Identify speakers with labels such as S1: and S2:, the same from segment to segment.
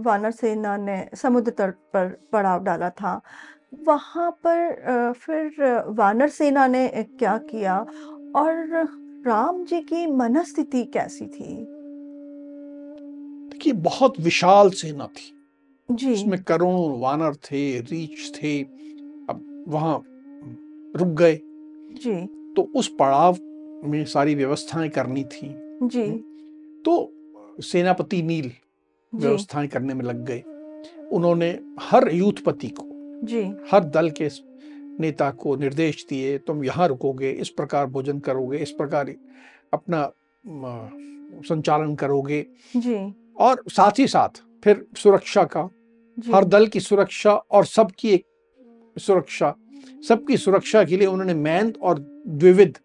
S1: वानर सेना ने समुद्र तट पर पड़ाव डाला था। वहाँ पर फिर वानर सेना ने क्या किया और राम जी की मनस्थिति कैसी थी?
S2: देखिए बहुत विशाल सेना थी।
S1: जी।
S2: इसमें करोड़ों वानर थे रीछ थे अब वहाँ रुक गए।
S1: जी।
S2: तो उस पड़ाव में सारी व्यवस्थाएँ करनी थी।
S1: जी।
S2: तो सेनापति नील व्यवस्थाएँ करने में लग गए। उन्होंने हर यूथपति को
S1: जी।
S2: हर दल के नेता को निर्देश दिए तुम यहाँ रुकोगे इस प्रकार भोजन करोगे इस प्रकार अपना संचालन करोगे।
S1: जी।
S2: और साथ ही साथ फिर सुरक्षा का हर दल की सुरक्षा और सबकी एक सुरक्षा सबकी सुरक्षा के लिए उन्होंने मैन और द्विविध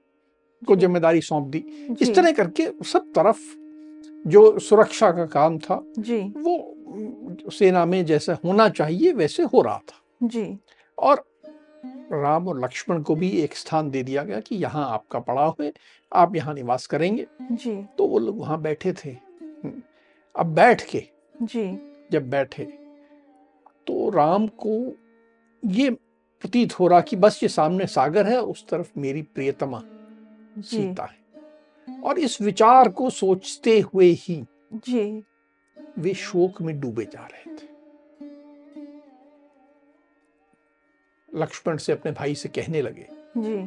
S2: को ज़िम्मेदारी सौंप दी। इस तरह करके सब तरफ़ जो सुरक्षा का काम था
S1: जी।
S2: वो सेना में जैसा होना चाहिए वैसे हो रहा था।
S1: जी।
S2: और राम और लक्ष्मण को भी एक स्थान दे दिया गया कि यहाँ आपका पड़ाव है आप यहाँ निवास करेंगे।
S1: जी।
S2: तो वो लोग वहाँ बैठे थे। अब बैठ के
S1: जी।
S2: जब बैठे तो राम को ये प्रतीत हो रहा कि बस ये सामने सागर है उस तरफ़ मेरी प्रियतमा सीता है। और इस विचार को सोचते हुए ही
S1: जी।
S2: वे शोक में डूबे जा रहे थे। लक्ष्मण से अपने भाई से कहने लगे
S1: जी।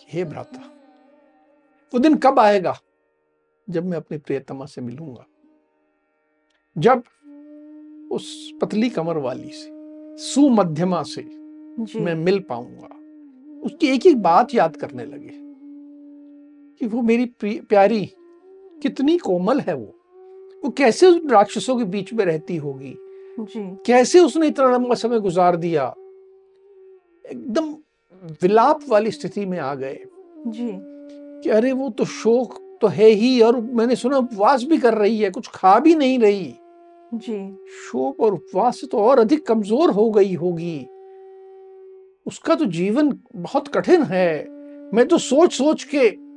S2: कि हे भ्राता वो दिन कब आएगा जब मैं अपनी प्रियतमा से मिलूँगा? जब उस पतली कमर वाली से सुमध्यमा से मैं मिल पाऊँगा। उसकी एक एक बात याद करने लगे। कि वो मेरी प्यारी कितनी कोमल है वो। वो कैसे उन राक्षसों के बीच में रहती होगी?
S1: जी।
S2: कैसे उसने इतना लंबा समय गुजार दिया? एकदम विलाप वाली स्थिति में आ गए।
S1: जी।
S2: कि अरे वो तो शोक तो है ही और मैंने सुना उपवास भी कर रही है कुछ खा भी नहीं रही।
S1: जी।
S2: शोक और उपवास से तो और अधिक कमज़ोर हो गई होगी। उसका तो जीवन बहुत कठिन है। मैं तो सोच सोच के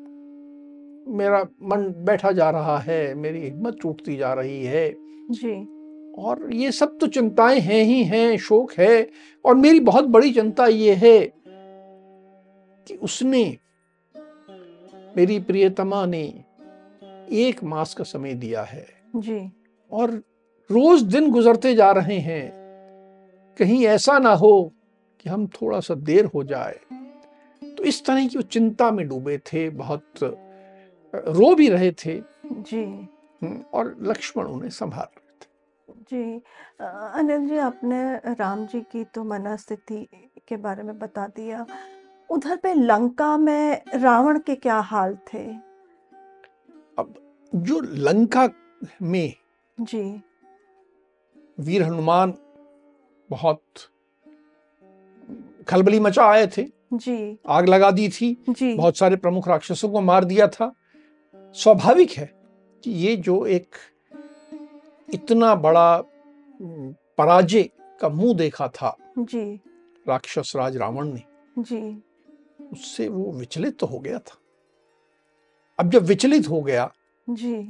S2: मेरा मन बैठा जा रहा है मेरी हिम्मत टूटती जा रही है।
S1: जी।
S2: और ये सब तो चिंताएँ हैं ही हैं शोक है। और मेरी बहुत बड़ी चिंता ये है कि उसने मेरी प्रियतमा ने एक मास का समय दिया है।
S1: जी।
S2: और रोज दिन गुजरते जा रहे हैं। कहीं ऐसा ना हो कि हम थोड़ा सा देर हो जाए। तो इस तरह की वो चिंता में डूबे थे बहुत। रो भी रहे थे।
S1: जी।
S2: हम्म, और लक्ष्मण उन्हें संभाल रहे थे।
S1: जी। अनिल जी आपने राम जी की तो मनस्थिति के बारे में बता दिया। उधर पे लंका में रावण के क्या हाल थे?
S2: अब जो लंका में
S1: जी।
S2: वीर हनुमान बहुत खलबली मचा आए थे।
S1: जी।
S2: आग लगा दी थी।
S1: जी।
S2: बहुत सारे प्रमुख राक्षसों को मार दिया था। स्वाभाविक है कि ये जो एक इतना बड़ा पराजय का मुँह देखा था
S1: जी।
S2: राक्षस राज रावण ने
S1: जी।
S2: उससे वो विचलित तो हो गया था। अब जब विचलित हो गया
S1: जी।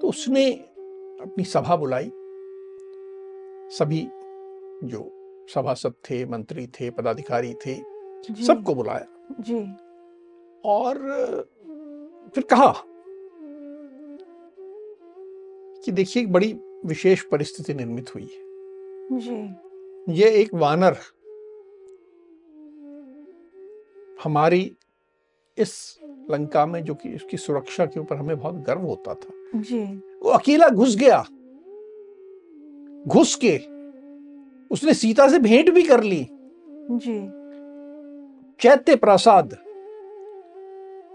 S2: तो उसने अपनी सभा बुलाई। सभी जो सभासद थे मंत्री थे पदाधिकारी थे सबको बुलाया।
S1: जी।
S2: और फिर कहा कि देखिए एक बड़ी विशेष परिस्थिति निर्मित हुई है।
S1: जी।
S2: ये एक वानर हमारी इस लंका में जो कि उसकी सुरक्षा के ऊपर हमें बहुत गर्व होता था।
S1: जी।
S2: वो अकेला घुस गया। घुस के उसने सीता से भेंट भी कर ली।
S1: जी।
S2: चैत्य प्रसाद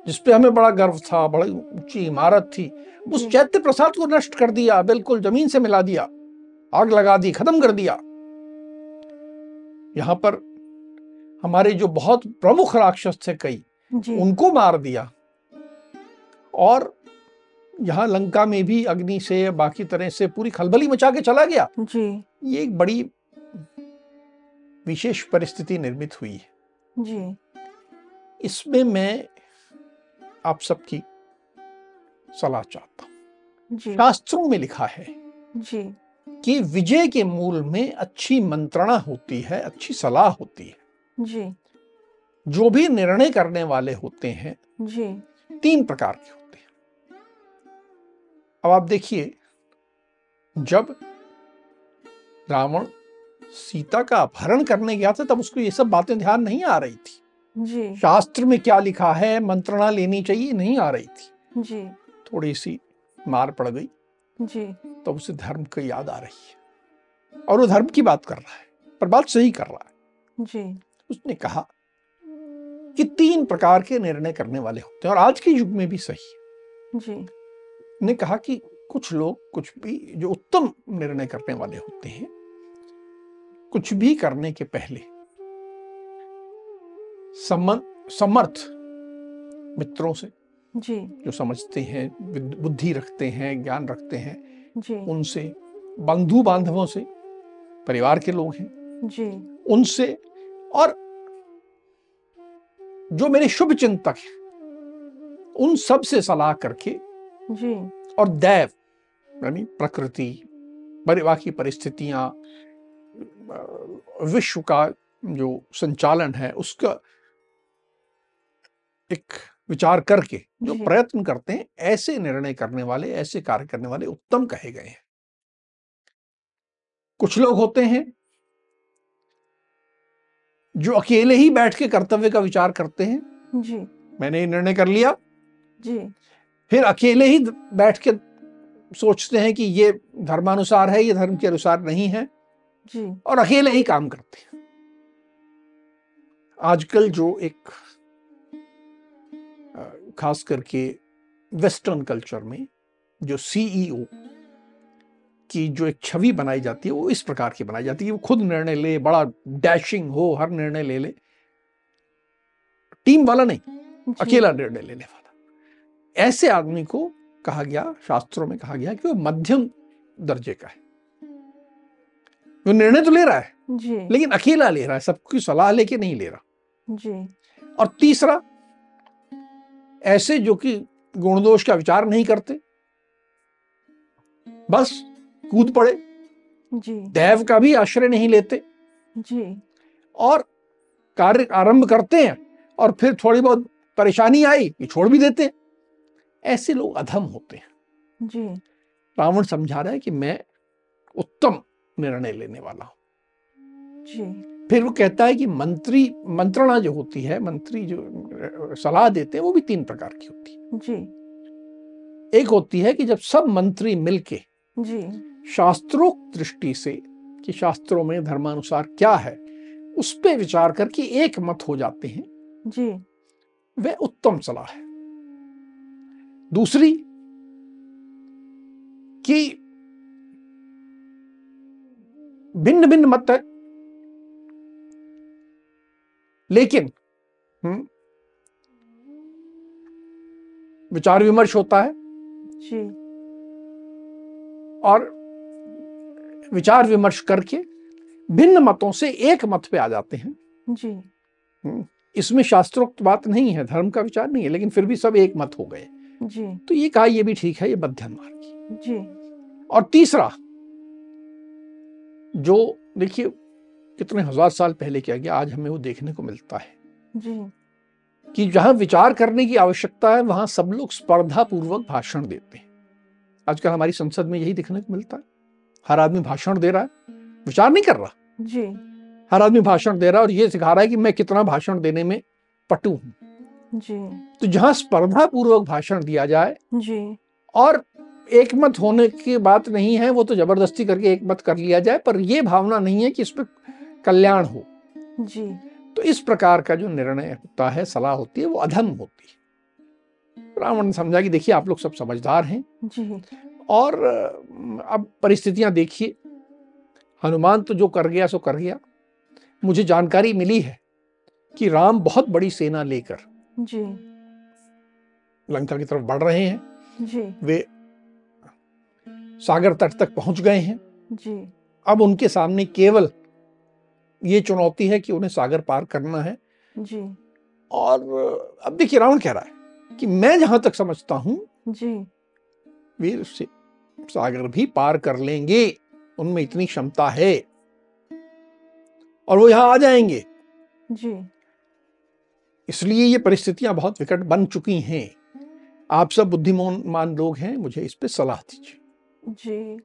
S2: जिसपे हमें बड़ा गर्व था बड़ी ऊँची इमारत थी उस चैत्य प्रसाद को नष्ट कर दिया बिल्कुल ज़मीन से मिला दिया आग लगा दी खत्म कर दिया। यहाँ पर हमारे जो बहुत प्रमुख राक्षस थे कई उनको मार दिया। और यहाँ लंका में भी अग्नि से बाकी तरह से पूरी खलबली मचा के चला गया।
S1: जी।
S2: ये एक बड़ी विशेष परिस्थिति निर्मित हुई। है
S1: जी।
S2: इसमें मैं आप सबकी सलाह चाहता हूँ। शास्त्रों में लिखा है
S1: जी।
S2: कि विजय के मूल में अच्छी मंत्रणा होती है अच्छी सलाह होती है।
S1: जी।
S2: जो भी निर्णय करने वाले होते हैं
S1: जी।
S2: तीन प्रकार के होते हैं। अब आप देखिए जब रावण सीता का अपहरण करने गया था तब उसको ये सब बातें ध्यान नहीं आ रही थी।
S1: जी।
S2: शास्त्र में क्या लिखा है? मंत्रणा लेनी चाहिए नहीं आ रही थी।
S1: जी।
S2: थोड़ी सी मार पड़ गई।
S1: जी।
S2: तब उसे धर्म की याद आ रही है। और वो धर्म की बात कर रहा है पर बात सही कर रहा है।
S1: जी।
S2: उसने कहा कि तीन प्रकार के निर्णय करने वाले होते हैं और आज के युग में भी सही है।
S1: जी।
S2: ने कहा कि कुछ लोग कुछ भी जो उत्तम निर्णय करने वाले होते हैं कुछ भी करने के पहले समर्थ मित्रों से
S1: जी।
S2: जो समझते हैं बुद्धि रखते हैं ज्ञान रखते हैं
S1: जी।
S2: उनसे बंधु बांधवों से परिवार के लोग हैं
S1: जी।
S2: उनसे और जो मेरे शुभ चिंतक हैं उन सबसे सलाह करके
S1: जी।
S2: और दैव यानी प्रकृति परिवार की परिस्थितियाँ विश्व का जो संचालन है उसका एक विचार करके जो प्रयत्न करते हैं ऐसे निर्णय करने वाले ऐसे कार्य करने वाले उत्तम कहे गए हैं। कुछ लोग होते हैं जो अकेले ही बैठ के कर्तव्य का विचार करते हैं।
S1: जी।
S2: मैंने ये निर्णय कर लिया।
S1: जी।
S2: फिर अकेले ही बैठ के सोचते हैं कि ये धर्मानुसार है ये धर्म के अनुसार नहीं है।
S1: जी।
S2: और अकेले ही काम करते हैं। आजकल जो एक खास करके वेस्टर्न कल्चर में जो सीईओ की जो एक छवि बनाई जाती है वो इस प्रकार की बनाई जाती है कि वो खुद निर्णय ले बड़ा डैशिंग हो हर निर्णय ले ले। टीम वाला नहीं अकेला निर्णय लेने वाला। ऐसे आदमी को कहा गया शास्त्रों में कहा गया कि वो मध्यम दर्जे का है। वो निर्णय तो ले रहा है
S1: जी।
S2: लेकिन अकेला ले रहा है सबकी सलाह लेके नहीं ले रहा।
S1: जी।
S2: और तीसरा ऐसे जो कि गुण दोष का विचार नहीं करते। बस कूद पड़े।
S1: जी।
S2: दैव का भी आश्रय नहीं लेते।
S1: जी।
S2: और कार्य आरंभ करते हैं और फिर थोड़ी बहुत परेशानी आई कि छोड़ भी देते हैं। ऐसे लोग अधम होते हैं।
S1: जी।
S2: रावण समझा रहा है कि मैं उत्तम निर्णय लेने वाला हूँ।
S1: जी।
S2: फिर वो कहता है कि मंत्री मंत्रणा जो होती है मंत्री जो सलाह देते हैं वो भी तीन प्रकार की होती है।
S1: जी।
S2: एक होती है कि जब सब मंत्री मिलके
S1: जी।
S2: शास्त्रोक्त दृष्टि से कि शास्त्रों में धर्मानुसार क्या है उस पर विचार करके एक मत हो जाते हैं।
S1: जी।
S2: वह उत्तम सलाह है। दूसरी कि भिन्न भिन्न मत है। लेकिन हम्म, विचार विमर्श होता है।
S1: जी।
S2: और विचार विमर्श करके भिन्न मतों से एक मत पे आ जाते हैं।
S1: जी।
S2: इसमें शास्त्रोक्त बात नहीं है धर्म का विचार नहीं है लेकिन फिर भी सब एक मत हो गए।
S1: जी।
S2: तो ये कहा ये भी ठीक है ये मध्यम मार्ग
S1: जी।
S2: और तीसरा जो देखिए कितने हज़ार साल पहले किया गया आज हमें वो देखने को मिलता है।
S1: जी।
S2: कि जहाँ विचार करने की आवश्यकता है वहाँ सब लोग स्पर्धा पूर्वक भाषण देते हैं। आजकल हमारी संसद में यही देखने को मिलता है। हर आदमी भाषण दे रहा है विचार नहीं कर रहा।
S1: जी।
S2: हर आदमी भाषण दे रहा है और ये सिखा रहा है कि मैं कितना भाषण देने में पटु हूँ।
S1: जी।
S2: तो जहाँ स्पर्धा पूर्वक भाषण दिया जाए
S1: जी।
S2: और एक मत होने की बात नहीं है वो तो ज़बरदस्ती करके एक मत कर लिया जाए पर ये भावना नहीं है कि इस पर कल्याण हो।
S1: जी।
S2: तो इस प्रकार का जो निर्णय होता है सलाह होती है वो अधम होती है। रावण ने समझा कि देखिए आप लोग सब समझदार हैं।
S1: जी।
S2: और अब परिस्थितियाँ देखिए। हनुमान तो जो कर गया सो कर गया। मुझे जानकारी मिली है कि राम बहुत बड़ी सेना लेकर
S1: जी।
S2: लंका की तरफ़ बढ़ रहे हैं।
S1: जी।
S2: वे सागर तट तक पहुँच गए हैं।
S1: जी।
S2: अब उनके सामने केवल ये चुनौती है कि उन्हें सागर पार करना है।
S1: जी।
S2: और अब देखिए रावण कह रहा है कि मैं जहाँ तक समझता हूँ
S1: जी।
S2: वे से सागर भी पार कर लेंगे उनमें इतनी क्षमता है। और वो यहाँ आ जाएँगे।
S1: जी।
S2: इसलिए ये परिस्थितियाँ बहुत विकट बन चुकी हैं। आप सब बुद्धिमान लोग हैं मुझे इस पे सलाह दीजिए।
S1: जी।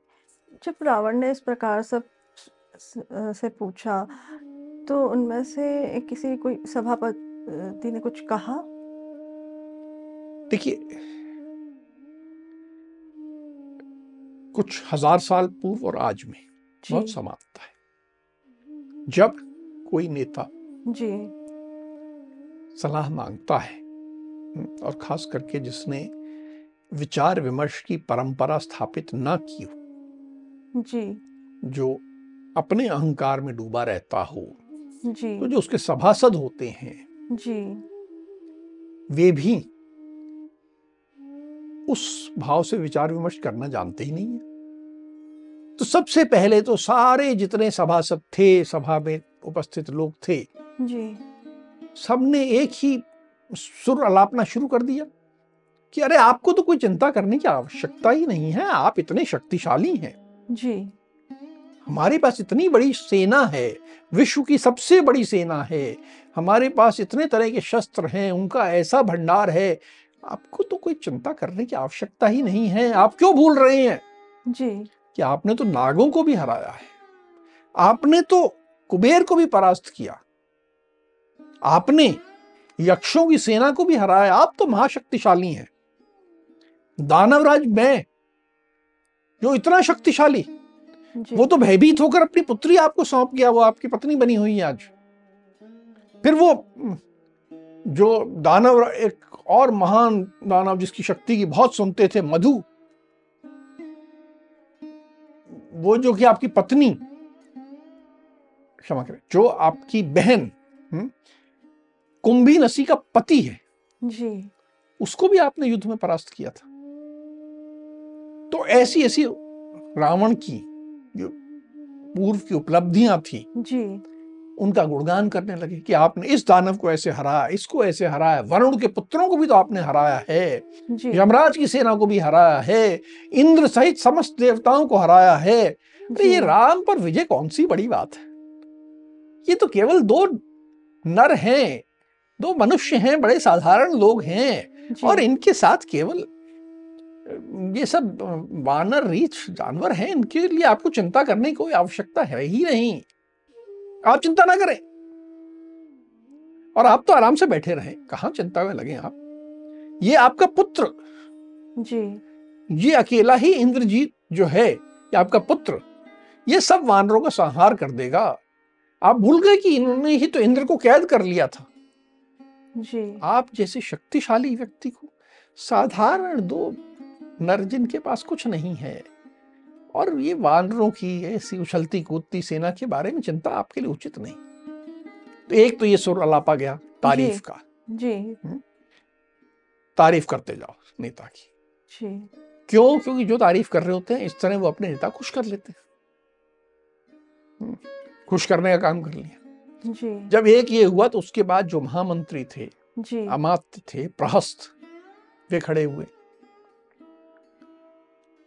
S1: जब रावण ने इस प्रकार सब स- पूछा तो उनमें से किसी कोई सभापति ने कुछ कहा?
S2: देखिए कुछ हज़ार साल पूर्व और आज में बहुत समानता है। जब कोई नेता
S1: जी।
S2: सलाह माँगता है हम्म, और खास करके जिसने विचार विमर्श की परंपरा स्थापित ना की हो
S1: जी।
S2: जो अपने अहंकार में डूबा रहता हो
S1: जी।
S2: तो जो उसके सभासद होते हैं
S1: जी।
S2: वे भी उस भाव से विचार विमर्श करना जानते ही नहीं है। तो सबसे पहले तो सारे जितने सभासद थे सभा में उपस्थित लोग थे
S1: जी।
S2: सबने एक ही सुर अलापना शुरू कर दिया कि अरे आपको तो कोई चिंता करने की आवश्यकता ही नहीं है आप इतने शक्तिशाली हैं।
S1: जी।
S2: हमारे पास इतनी बड़ी सेना है विश्व की सबसे बड़ी सेना है हमारे पास इतने तरह के शस्त्र हैं उनका ऐसा भंडार है आपको तो कोई चिंता करने की आवश्यकता ही नहीं है। आप क्यों भूल रहे हैं?
S1: जी।
S2: कि आपने तो नागों को भी हराया है आपने तो कुबेर को भी परास्त किया आपने यक्षों की सेना को भी हराया। आप तो महाशक्तिशाली हैं। दानवराज मैं जो इतना शक्तिशाली वो तो भयभीत होकर अपनी पुत्री आपको सौंप गया वो आपकी पत्नी बनी हुई है आज। फिर वो जो दानव एक और महान दानव जिसकी शक्ति की बहुत सुनते थे मधु वो जो कि आपकी पत्नी क्षमा करें जो आपकी बहन हम्म, कुंभी नसी का पति है
S1: जी।
S2: उसको भी आपने युद्ध में परास्त किया था। तो ऐसी ऐसी रावण की पूर्व की उपलब्धियाँ थी।
S1: जी।
S2: उनका गुणगान करने लगे कि आपने इस दानव को ऐसे हराया इसको ऐसे हराया वरुण के पुत्रों को भी तो आपने हराया है यमराज की सेना को भी हराया है इंद्र सहित समस्त देवताओं को हराया है। तो ये राम पर विजय कौन सी बड़ी बात है? ये तो केवल दो नर हैं दो मनुष्य हैं बड़े साधारण लोग हैं और इनके साथ केवल ये सब वानर रीछ जानवर हैं इनके लिए आपको चिंता करने की कोई आवश्यकता है ही नहीं। आप चिंता ना करें। और आप तो आराम से बैठे रहें। कहाँ चिंता में लगे आप? ये आपका पुत्र।
S1: जी।
S2: ये अकेला ही इंद्रजीत जो है ये आपका पुत्र। ये सब वानरों का संहार कर देगा। आप भूल गए कि इन्होंने ही तो इंद्र को कैद कर लिया था।
S1: जी।
S2: आप जैसे शक्तिशाली व्यक्ति को साधारण दो नर जिनके पास कुछ नहीं है। और ये वानरों की ऐसी उछलती कूदती सेना के बारे में चिंता आपके लिए उचित नहीं। तो एक तो ये सुर अलापा गया तारीफ़
S1: जी।
S2: का।
S1: जी।
S2: तारीफ़ करते जाओ नेता की।
S1: जी।
S2: क्यों? क्योंकि जो तारीफ़ कर रहे होते हैं इस तरह वो अपने नेता खुश कर लेते हैं। हम्म, खुश करने का काम कर लिया।
S1: जी।
S2: जब एक ये हुआ तो उसके बाद जो महामंत्री थे
S1: जी।
S2: अमात्य थे प्रहस्त वे खड़े हुए।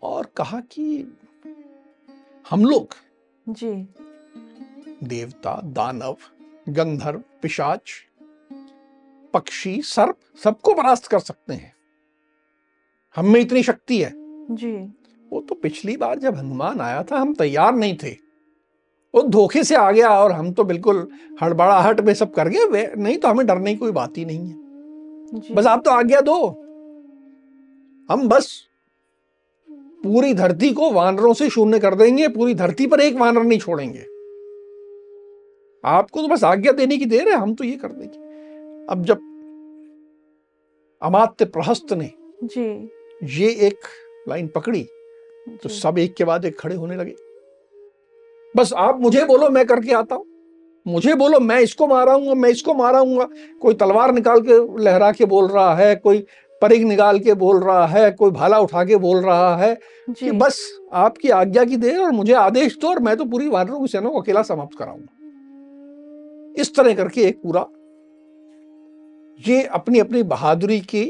S2: और कहा कि हम लोग।
S1: जी।
S2: देवता दानव गंधर्व पिशाच पक्षी सर्प सबको परास्त कर सकते हैं। हम में इतनी शक्ति है।
S1: जी।
S2: वो तो पिछली बार जब हनुमान आया था हम तैयार नहीं थे। वो धोखे से आ गया और हम तो बिल्कुल हड़बड़ाहट में सब कर गए। नहीं तो हमें डरने की कोई बात ही नहीं है। बस आप तो आज्ञा दो। हम बस पूरी धरती को वानरों से शून्य कर देंगे पूरी धरती पर एक वानर नहीं छोड़ेंगे। आपको तो बस आज्ञा देने की देर है हम तो ये कर देंगे। अब जब अमात्य प्रहस्त ने
S1: जी।
S2: ये एक लाइन पकड़ी तो सब एक के बाद एक खड़े होने लगे। बस आप मुझे बोलो मैं करके आता हूँ। मुझे बोलो मैं इसको मारा माराऊँगा मैं इसको माराऊँगा कोई तलवार निकाल के लहरा के बोल रहा है कोई परिग निकाल के बोल रहा है कोई भाला उठा के बोल रहा है कि बस आपकी आज्ञा की देर और मुझे आदेश दो और मैं तो पूरी वानरों की सेना को अकेला समाप्त कराऊँगा। इस तरह करके एक पूरा ये अपनी अपनी बहादुरी की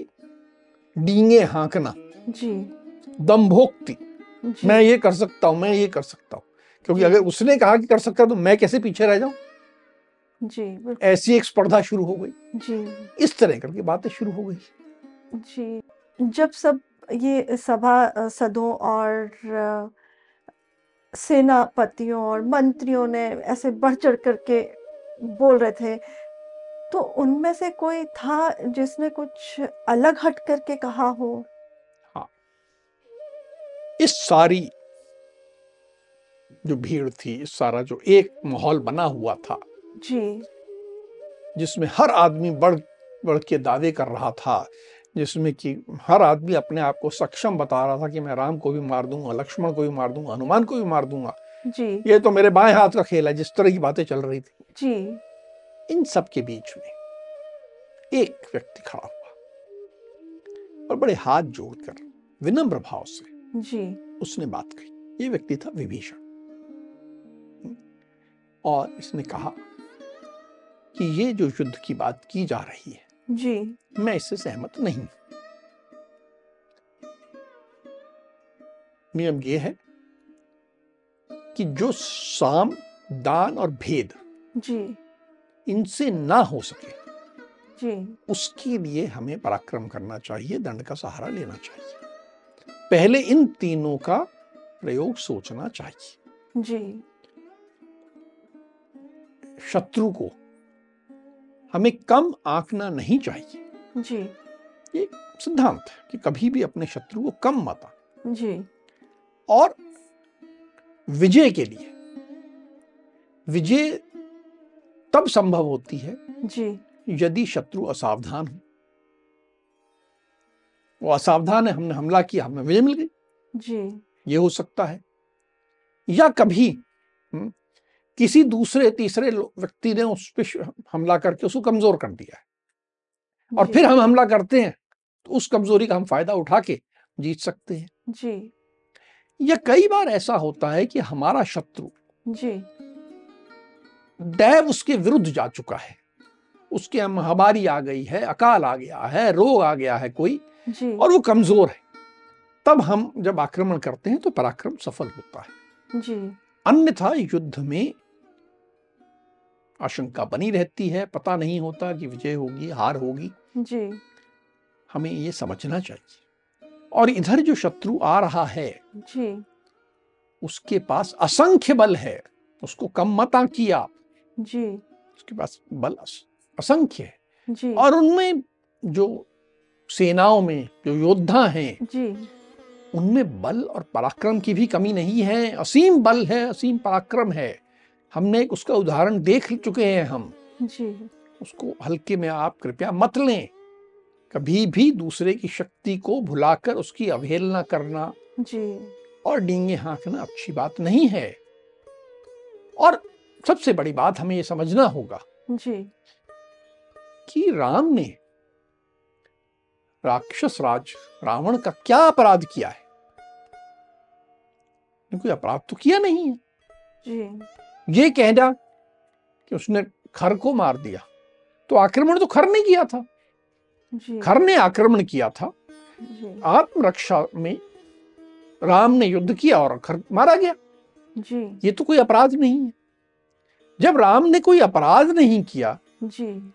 S2: डींगे हाँकना
S1: जी।
S2: दम्भोक्ति मैं ये कर सकता हूँ मैं ये कर सकता हूँ क्योंकि अगर उसने कहा कि कर सकता तो मैं कैसे पीछे रह जाऊँ?
S1: जी
S2: ऐसी एक स्पर्धा शुरू हो गई।
S1: जी।
S2: इस तरह करके बातें शुरू हो गई।
S1: जी जब सब ये सभा सदों और सेनापतियों और मंत्रियों ने ऐसे बढ़ चढ़ करके बोल रहे थे तो उनमें से कोई था जिसने कुछ अलग हट करके कहा हो? हाँ।
S2: इस सारी जो भीड़ थी इस सारा जो एक माहौल बना हुआ था
S1: जी।
S2: जिसमें हर आदमी बढ़ बढ़ के दावे कर रहा था जिसमें कि हर आदमी अपने आप को सक्षम बता रहा था कि मैं राम को भी मार दूँगा लक्ष्मण को भी मार दूँगा हनुमान को भी मार दूँगा।
S1: जी।
S2: ये तो मेरे बाएँ हाथ का खेल है जिस तरह की बातें चल रही थी।
S1: जी।
S2: इन सब के बीच में एक व्यक्ति खड़ा हुआ और बड़े हाथ जोड़कर विनम्र भाव से
S1: जी।
S2: उसने बात कही। ये व्यक्ति था विभीषण। और इसने कहा कि ये जो युद्ध की बात की जा रही है
S1: जी।
S2: मैं इससे सहमत नहीं। नियम ये है कि जो साम दान और भेद
S1: जी।
S2: इनसे ना हो सके
S1: जी।
S2: उसके लिए हमें पराक्रम करना चाहिए दंड का सहारा लेना चाहिए। पहले इन तीनों का प्रयोग सोचना चाहिए।
S1: जी।
S2: शत्रु को हमें कम आंकना नहीं चाहिए।
S1: जी।
S2: ये सिद्धांत है कि कभी भी अपने शत्रु को कम मत
S1: जी।
S2: और विजय के लिए विजय तब संभव होती है
S1: जी।
S2: यदि शत्रु असावधान हो। वो असावधान है हमने हमला किया हमें विजय मिल गई।
S1: जी।
S2: ये हो सकता है। या कभी हम्म, किसी दूसरे तीसरे व्यक्ति ने उस पे श- हमला करके उसको कमज़ोर कर दिया है। और फिर हम हमला करते हैं तो उस कमज़ोरी का हम फ़ायदा उठा के जीत सकते हैं।
S1: जी।
S2: या कई बार ऐसा होता है कि हमारा शत्रु
S1: जी।
S2: दैव उसके विरुद्ध जा चुका है। उसके महामारी आ गई है अकाल आ गया है रोग आ गया है कोई
S1: जी।
S2: और वो कमज़ोर है। तब हम जब आक्रमण करते हैं तो पराक्रम सफल होता है।
S1: जी।
S2: अन्यथा युद्ध में आशंका बनी रहती है पता नहीं होता कि विजय होगी हार होगी।
S1: जी।
S2: हमें ये समझना चाहिए। और इधर जो शत्रु आ रहा है
S1: जी।
S2: उसके पास असंख्य बल है उसको कम मत आंकिए आप।
S1: जी।
S2: उसके पास बल असंख्य है।
S1: जी।
S2: और उनमें जो सेनाओं में जो योद्धा हैं
S1: जी।
S2: उनमें बल और पराक्रम की भी कमी नहीं है। असीम बल है असीम पराक्रम है। हमने एक उसका उदाहरण देख चुके हैं हम।
S1: जी।
S2: उसको हल्के में आप कृपया मत लें। कभी भी दूसरे की शक्ति को भुलाकर उसकी अवहेलना करना।
S1: जी।
S2: और डींगे हाँकना अच्छी बात नहीं है। और सबसे बड़ी बात हमें ये समझना होगा
S1: जी।
S2: कि राम ने राक्षस राज रावण का क्या अपराध किया है? कोई अपराध तो किया नहीं है।
S1: जी।
S2: ये कहना कि उसने खर को मार दिया। तो आक्रमण तो खर ने किया था।
S1: जी।
S2: खर ने आक्रमण किया था। आत्मरक्षा में राम ने युद्ध किया और खर मारा गया।
S1: जी।
S2: ये तो कोई अपराध नहीं है। जब राम ने कोई अपराध नहीं किया
S1: जी।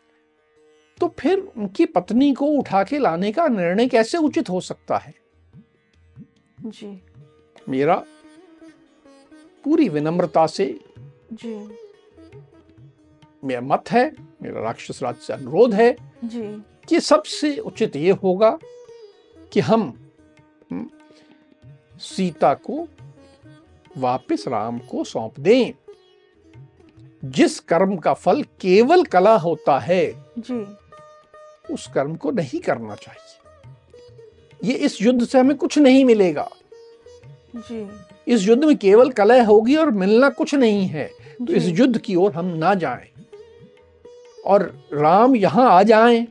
S2: तो फिर उनकी पत्नी को उठा के लाने का निर्णय कैसे उचित हो सकता है?
S1: जी।
S2: मेरा पूरी विनम्रता से
S1: जी।
S2: मेरा मत है मेरा राक्षस राज से अनुरोध है
S1: जी।
S2: कि सबसे उचित ये होगा कि हम हम्म, सीता को वापस राम को सौंप दें। जिस कर्म का फल केवल कला होता है
S1: जी।
S2: उस कर्म को नहीं करना चाहिए। ये इस युद्ध से हमें कुछ नहीं मिलेगा।
S1: जी।
S2: इस युद्ध में केवल कलह होगी और मिलना कुछ नहीं है। तो इस युद्ध की ओर हम ना जाएँ। और राम यहाँ आ जाएँ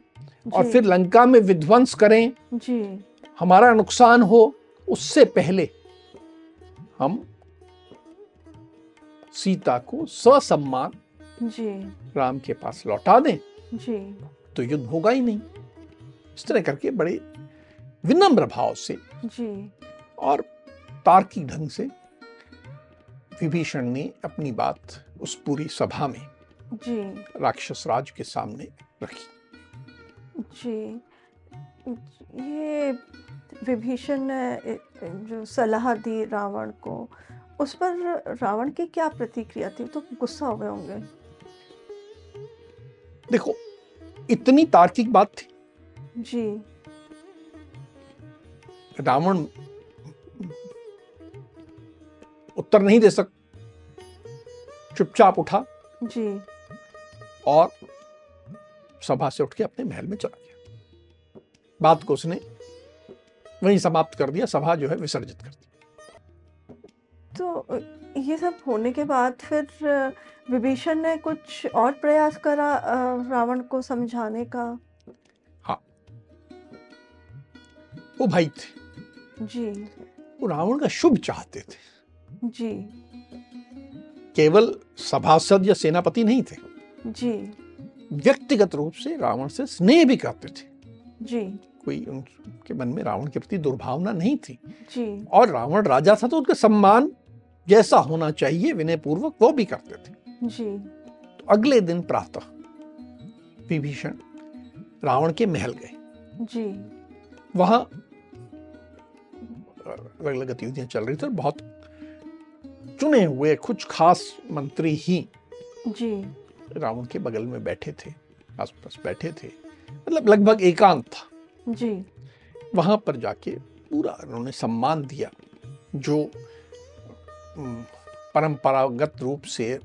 S2: और फिर लंका में विध्वंस करें।
S1: जी।
S2: हमारा नुकसान हो उससे पहले हम सीता को ससम्मान
S1: जी।
S2: राम के पास लौटा दें।
S1: जी।
S2: तो युद्ध होगा ही नहीं। इस तरह करके बड़े विनम्र भाव से
S1: जी।
S2: और तार्किक ढंग से विभीषण ने अपनी बात उस पूरी सभा में
S1: जी।
S2: राक्षस राज के सामने रखी।
S1: जी। ये विभीषण ने जो सलाह दी रावण को उस पर रावण की क्या प्रतिक्रिया थी? तो गुस्सा हो गए होंगे।
S2: देखो इतनी तार्किक बात थी।
S1: जी।
S2: रावण उत्तर नहीं दे सक चुपचाप उठा।
S1: जी।
S2: और सभा से उठ के अपने महल में चला गया। बात को उसने वहीं समाप्त कर दिया सभा जो है विसर्जित कर दी।
S1: तो ये सब होने के बाद फिर विभीषण ने कुछ और प्रयास करा रावण को समझाने का? हाँ।
S2: वो भाई थे।
S1: जी।
S2: वो रावण का शुभ चाहते थे।
S1: जी।
S2: केवल सभासद या सेनापति नहीं थे।
S1: जी।
S2: व्यक्तिगत रूप से रावण से स्नेह भी करते थे।
S1: जी।
S2: कोई उनके मन में रावण के प्रति दुर्भावना नहीं थी।
S1: जी।
S2: और रावण राजा था तो उनका सम्मान जैसा होना चाहिए विनय पूर्वक वो भी करते थे।
S1: जी।
S2: तो अगले दिन प्रातः विभीषण रावण के महल गए।
S1: जी।
S2: वहाँ अलग अलग गतिविधियाँ चल रही थी और बहुत चुने हुए कुछ खास मंत्री ही
S1: जी।
S2: रावण के बगल में बैठे थे आसपास बैठे थे। मतलब लगभग एकांत था।
S1: जी।
S2: वहाँ पर जाके पूरा उन्होंने सम्मान दिया जो परंपरागत रूप से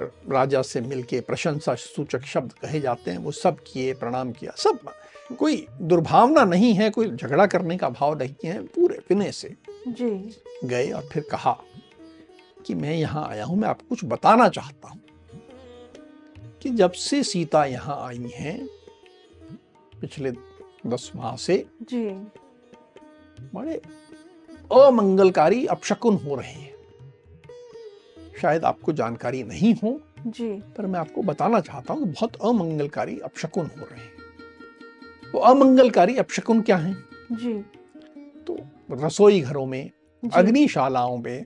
S2: राजा से मिलके प्रशंसा सूचक शब्द कहे जाते हैं वो सब किए प्रणाम किया। सब कोई दुर्भावना नहीं है कोई झगड़ा करने का भाव नहीं है पूरे विनय से
S1: जी।
S2: गए और फिर कहा कि मैं यहाँ आया हूँ मैं आपको कुछ बताना चाहता हूँ कि जब से सीता यहाँ आई हैं पिछले दस माह से
S1: जी।
S2: बड़े अमंगलकारी अपशकुन हो रहे हैं। शायद आपको जानकारी नहीं हो
S1: जी।
S2: पर मैं आपको बताना चाहता हूँ कि बहुत अमंगलकारी अपशकुन हो रहे हैं। वो अमंगलकारी अपशकुन क्या हैं?
S1: जी।
S2: तो रसोई घरों में अग्निशालाओं में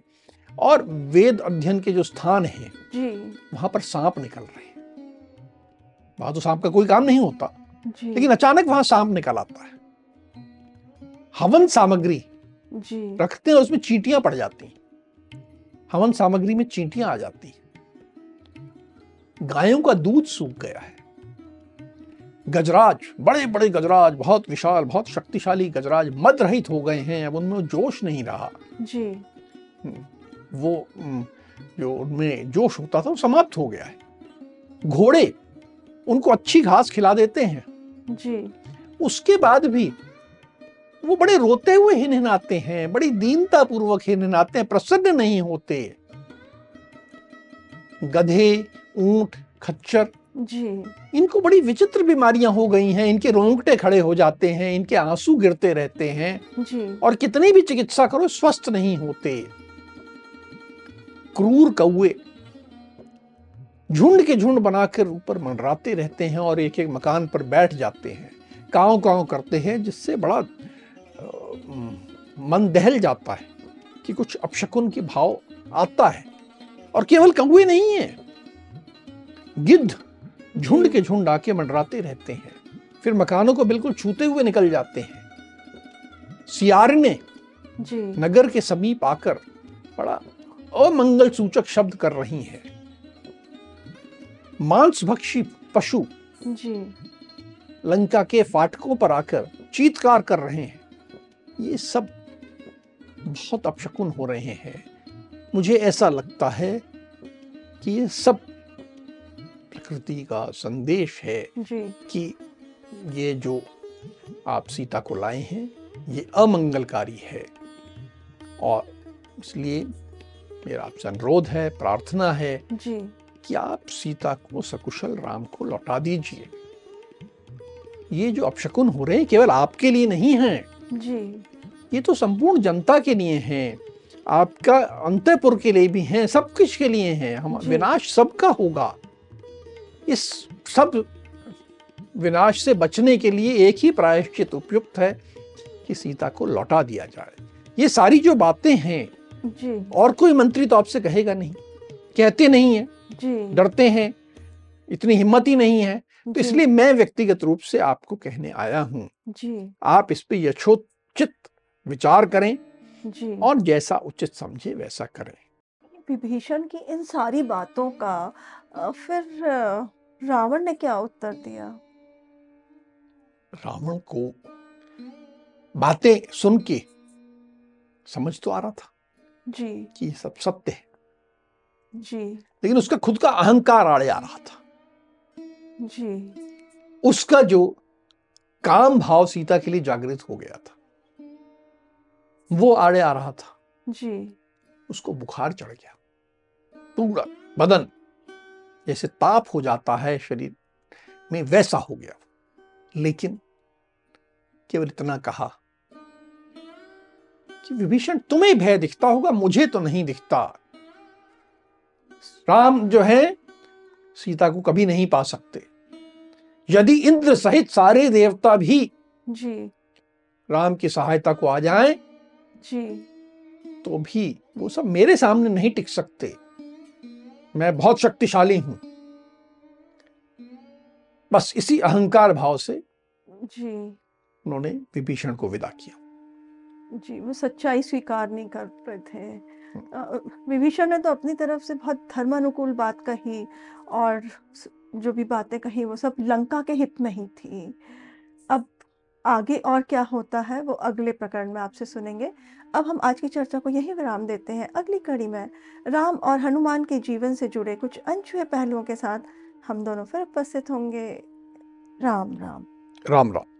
S2: और वेद अध्ययन के जो स्थान है
S1: जी।
S2: वहाँ पर सांप निकल रहे हैं। वहाँ तो सांप का कोई काम नहीं होता
S1: जी।
S2: लेकिन अचानक वहाँ सांप निकल आता है। हवन सामग्री
S1: जी।
S2: रखते हैं और उसमें चींटियाँ पड़ जाती हैं। हवन सामग्री में चींटियाँ आ जाती हैं। गायों का दूध सूख गया है। गजराज बड़े बड़े गजराज बहुत विशाल बहुत शक्तिशाली गजराज मद रहित हो गए हैं अब उनमें जोश नहीं रहा।
S1: जी।
S2: वो जो उनमें जोश होता था वो समाप्त हो गया है। घोड़े उनको अच्छी घास खिला देते हैं।
S1: जी।
S2: उसके बाद भी वो बड़े रोते हुए हिनहिनाते हैं बड़ी दीनता पूर्वक हिनहिनाते हैं प्रसन्न नहीं होते। गधे ऊँट खच्चर
S1: जी।
S2: इनको बड़ी विचित्र बीमारियाँ हो गई हैं इनके रोंगटे खड़े हो जाते हैं इनके आँसू गिरते रहते हैं।
S1: जी।
S2: और कितनी भी चिकित्सा करो स्वस्थ नहीं होते। क्रूर कौए झुंड के झुंड बनाकर ऊपर मंडराते रहते हैं और एक एक मकान पर बैठ जाते हैं। काव काव करते हैं जिससे बड़ा मन दहल जाता है कि कुछ अपशकुन के भाव आता है। और केवल कौए नहीं है। गिद्ध झुंड के झुंड आके मंडराते रहते हैं। फिर मकानों को बिल्कुल छूते हुए निकल जाते हैं। सियारने
S1: जी।
S2: नगर के समीप आकर बड़ा अमंगल सूचक शब्द कर रही हैं। मांसभक्षी पशु
S1: जी।
S2: लंका के फाटकों पर आकर चीतकार कर रहे हैं। ये सब बहुत अपशकुन हो रहे हैं। मुझे ऐसा लगता है कि ये सब प्रकृति का संदेश है
S1: जी।
S2: कि ये जो आप सीता को लाए हैं ये अमंगलकारी है। और इसलिए मेरा आपसे अनुरोध है प्रार्थना है
S1: जी।
S2: कि आप सीता को सकुशल राम को लौटा दीजिए। ये जो अपशकुन हो रहे हैं केवल आपके लिए नहीं है।
S1: जी।
S2: ये तो संपूर्ण जनता के लिए हैं। आपका अंतपुर के लिए भी हैं सब कुछ के लिए हैं। हम विनाश सबका होगा। इस सब विनाश से बचने के लिए एक ही प्रायश्चित उपयुक्त है कि सीता को लौटा दिया जाए। ये सारी जो बातें हैं
S1: जी।
S2: और कोई मंत्री तो आपसे कहेगा नहीं। कहते नहीं है
S1: जी।
S2: डरते हैं इतनी हिम्मत ही नहीं है। तो इसलिए मैं व्यक्तिगत रूप से आपको कहने आया हूँ। आप इस पे यथोचित विचार करें
S1: जी।
S2: और जैसा उचित समझे वैसा करें।
S1: विभीषण की इन सारी बातों का फिर रावण ने क्या उत्तर दिया?
S2: रावण को बातें सुन के समझ तो आ रहा था।
S1: जी।
S2: कि सब सत्य है।
S1: जी।
S2: लेकिन उसका खुद का अहंकार आड़े आ रहा था।
S1: जी।
S2: उसका जो काम भाव सीता के लिए जागृत हो गया था वो आड़े आ रहा था।
S1: जी।
S2: उसको बुखार चढ़ गया। पूरा बदन जैसे ताप हो जाता है शरीर में वैसा हो गया। लेकिन केवल इतना कहा कि विभीषण तुम्हें भय दिखता होगा मुझे तो नहीं दिखता। राम जो है सीता को कभी नहीं पा सकते। यदि इंद्र सहित सारे देवता भी
S1: जी।
S2: राम की सहायता को आ जाएँ
S1: जी।
S2: तो भी वो सब मेरे सामने नहीं टिक सकते। मैं बहुत शक्तिशाली हूँ। बस इसी अहंकार भाव से
S1: जी।
S2: उन्होंने विभीषण को विदा किया।
S1: जी वो सच्चाई स्वीकार नहीं कर रहे थे। विभीषण ने तो अपनी तरफ़ से बहुत धर्मानुकूल बात कही और जो भी बातें कही वो सब लंका के हित में ही थी। अब आगे और क्या होता है वो अगले प्रकरण में आपसे सुनेंगे। अब हम आज की चर्चा को यही विराम देते हैं। अगली कड़ी में राम और हनुमान के जीवन से जुड़े कुछ अनछुए पहलुओं के साथ हम दोनों फिर उपस्थित होंगे। राम राम।
S2: राम राम।